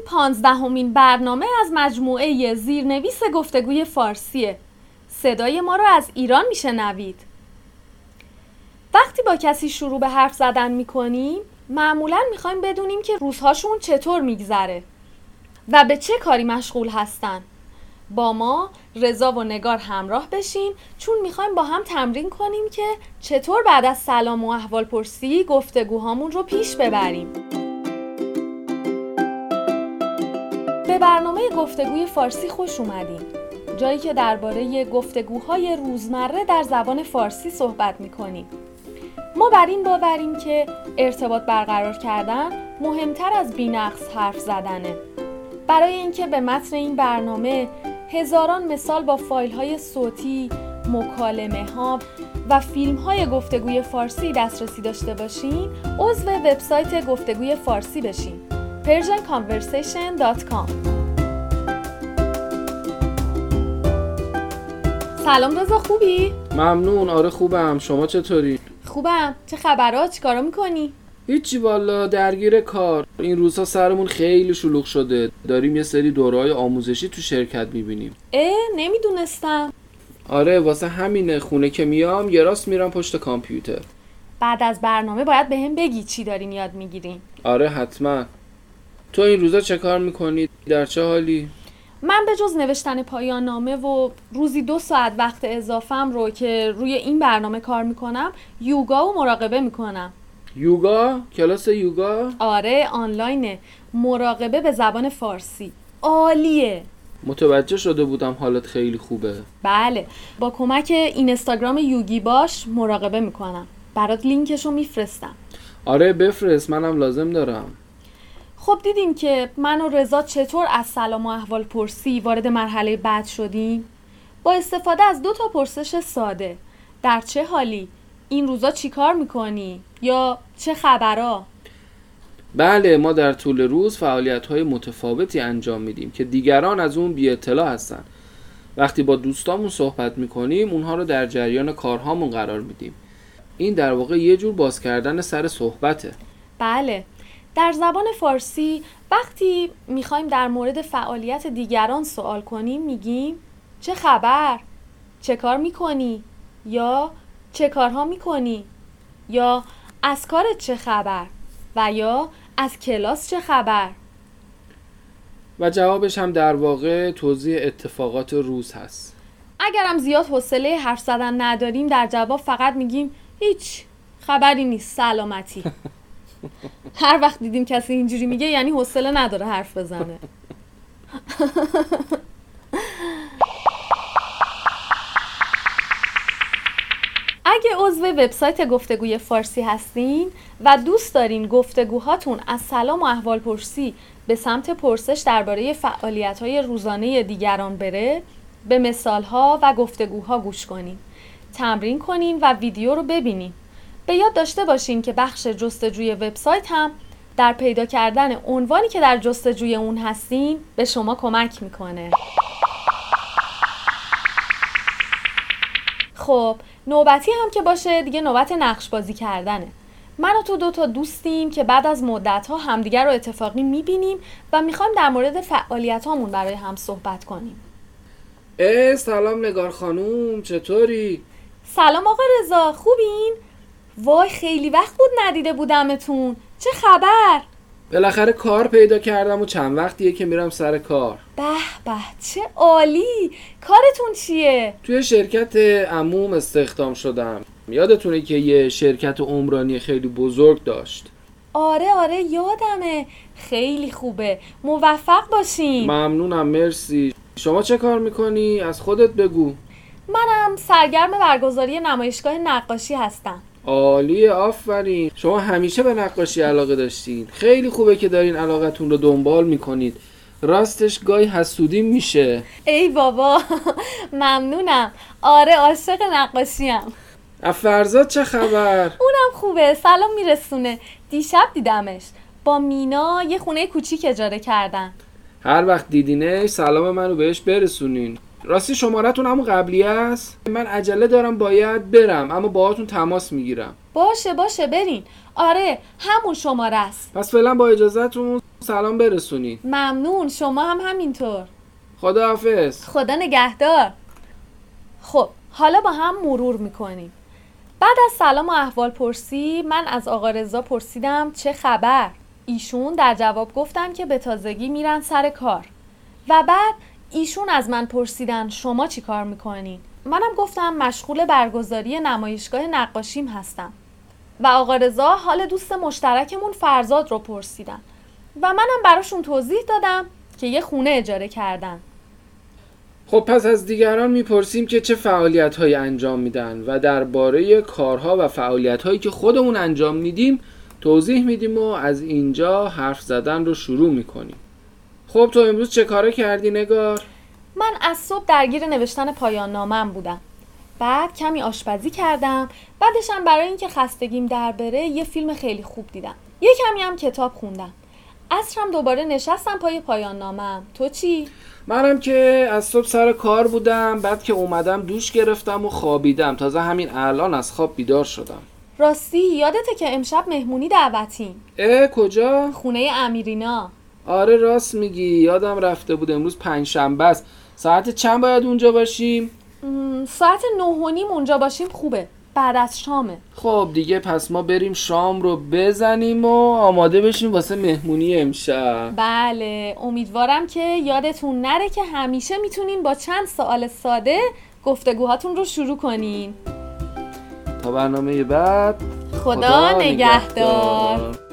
این پانزدهمین برنامه از مجموعه زیرنویس گفتگوی فارسیه. صدای ما رو از ایران میشنوید. وقتی با کسی شروع به حرف زدن می‌کنیم معمولا می‌خوایم بدونیم که روزهاشون چطور میگذره و به چه کاری مشغول هستن. با ما رضا و نگار همراه بشین چون می‌خوایم با هم تمرین کنیم که چطور بعد از سلام و احوال پرسی گفتگوهامون رو پیش ببریم. به برنامه گفتگوی فارسی خوش اومدین. جایی که درباره گفتگوهای روزمره در زبان فارسی صحبت می‌کنیم. ما بر این باوریم که ارتباط برقرار کردن مهمتر از بینقص حرف زدنه. برای اینکه به متن این برنامه هزاران مثال با فایل های صوتی، مکالمه ها و فیلم های گفتگوی فارسی دسترسی داشته باشین عضو وبسایت گفتگوی فارسی بشین. persianconversation.com سلام رضا خوبی؟ ممنون آره خوبم. شما چطوری؟ خوبم. چه خبرات چیکارا می‌کنی؟ هیچی والا درگیر کار. این روزها سرمون خیلی شلوغ شده. داریم یه سری دورهای آموزشی تو شرکت می‌بینیم. اه نمی‌دونستم. آره واسه همینه. خونه که میام یه راست میرم پشت کامپیوتر. بعد از برنامه باید به هم بگی چی دارین یاد می‌گیرین. آره حتما. تو این روزا چه کار می‌کنی؟ در چه حالی؟ من به جز نوشتن پایان نامه و روزی دو ساعت وقت اضافم رو که روی این برنامه کار می‌کنم یوگا و مراقبه می‌کنم. یوگا؟ کلاس یوگا؟ آره آنلاینه. مراقبه به زبان فارسی. عالیه. متوجه شده بودم حالت خیلی خوبه. بله. با کمک اینستاگرام یوگی باش مراقبه می‌کنم. برات لینکشو میفرستم. آره بفرست. منم لازم دارم. خب دیدیم که من و رضا چطور از سلام و احوال پرسی وارد مرحله بعد شدیم؟ با استفاده از دو تا پرسش ساده. در چه حالی؟ این روزا چیکار می‌کنی؟ یا چه خبرا؟ بله ما در طول روز فعالیت های متفاوتی انجام میدیم که دیگران از اون بی اطلاع هستن. وقتی با دوستامون صحبت می‌کنیم اونها رو در جریان کارهامون قرار میدیم. این در واقع یه جور باز کردن سر صحبته. بله. در زبان فارسی وقتی می‌خوایم در مورد فعالیت دیگران سوال کنیم میگیم چه خبر؟ چه کار می‌کنی؟ یا چه کارها می‌کنی؟ یا از کارت چه خبر؟ و یا از کلاس چه خبر؟ و جوابش هم در واقع توضیح اتفاقات روز هست اگرم زیاد حوصله حرف زدن نداریم در جواب فقط میگیم هیچ خبری نیست سلامتی هر وقت دیدیم کسی اینجوری میگه یعنی حوصله نداره حرف بزنه. اگه عضو وبسایت گفتگوی فارسی هستین و دوست دارین گفتگوهاتون از سلام و احوال پرسی به سمت پرسش درباره فعالیت‌های روزانه دیگران بره به مثالها و گفتگوها گوش کنین. تمرین کنین و ویدیو رو ببینین. به یاد داشته باشین که بخش جستجوی وبسایت هم در پیدا کردن عنوانی که در جستجوی اون هستین به شما کمک می‌کنه خب نوبتی هم که باشه دیگه نوبت نقش بازی کردنه من و تو دوتا دوستیم که بعد از مدت ها همدیگر رو اتفاقی می‌بینیم و می‌خوایم در مورد فعالیت هامون برای هم صحبت کنیم اه سلام نگار خانوم چطوری؟ سلام آقا رضا خوبین؟ وای خیلی وقت بود ندیده بودمتون. چه خبر؟ بالاخره کار پیدا کردم و چند وقتیه که میرم سر کار. به به چه عالی. کارتون چیه؟ توی شرکت عموم استخدام شدم. یادتونه که یه شرکت عمرانی خیلی بزرگ داشت. آره آره یادمه. خیلی خوبه. موفق باشین. ممنونم مرسی. شما چه کار می‌کنی؟ از خودت بگو. منم سرگرم برگزاری نمایشگاه نقاشی هستم. عالی آفرین. شما همیشه به نقاشی علاقه داشتین. خیلی خوبه که دارین علاقتون رو دنبال می‌کنید. راستش گاهی حسودی میشه. ای بابا ممنونم. آره عاشق نقاشیم. از فرزاد چه خبر؟ اونم خوبه. سلام میرسونه. دیشب دیدمش. با مینا یه خونه کوچیک اجاره کردن. هر وقت دیدینش سلام منو بهش برسونین. راستی شمارتون همون قبلی است؟ من عجله دارم باید برم اما باهاتون تماس می‌گیرم. باشه باشه برین. آره همون شماره است. پس فعلا با اجازهتون سلام برسونین. ممنون شما هم همینطور. خداحافظ. خدا نگهدار. خب حالا با هم مرور می‌کنیم. بعد از سلام و احوال پرسی من از آقا رضا پرسیدم چه خبر. ایشون در جواب گفتن که به تازگی میرن سر کار. و بعد ایشون از من پرسیدن شما چی کار می‌کنین؟ منم گفتم مشغول برگزاری نمایشگاه نقاشیم هستم. و آقا رضا حال دوست مشترکمون فرزاد رو پرسیدن. و منم براشون توضیح دادم که یه خونه اجاره کردن. خب پس از دیگران می‌پرسیم که چه فعالیت های انجام میدن و درباره کارها و فعالیت هایی که خودمون انجام میدیم توضیح میدیم و از اینجا حرف زدن رو شروع می‌کنیم. خب تو امروز چه کاره کردی نگار؟ من از صبح درگیر نوشتن پایان نامم بودم. بعد کمی آشپزی کردم بعدشم برای اینکه خستگیم در بره یه فیلم خیلی خوب دیدم. یه کمی هم کتاب خوندم. اصرم دوباره نشستم پای پایان نامم تو چی؟ منم که از صبح سر کار بودم بعد که اومدم دوش گرفتم و خوابیدم. تازه همین الان از خواب بیدار شدم. راستی یادته که امشب مهمونی دعوتیم. اه کجا؟ خونه امیرینا. آره راست میگی. یادم رفته بود امروز پنج شنبه است. ساعت چند باید اونجا باشیم؟ ساعت نه و نیم اونجا باشیم خوبه. بعد از شامه. خب دیگه پس ما بریم شام رو بزنیم و آماده بشیم واسه مهمونی امشب. بله. امیدوارم که یادتون نره که همیشه می‌تونین با چند سوال ساده گفتگوهاتون رو شروع کنین. تا برنامه بعد خدا, نگهدار.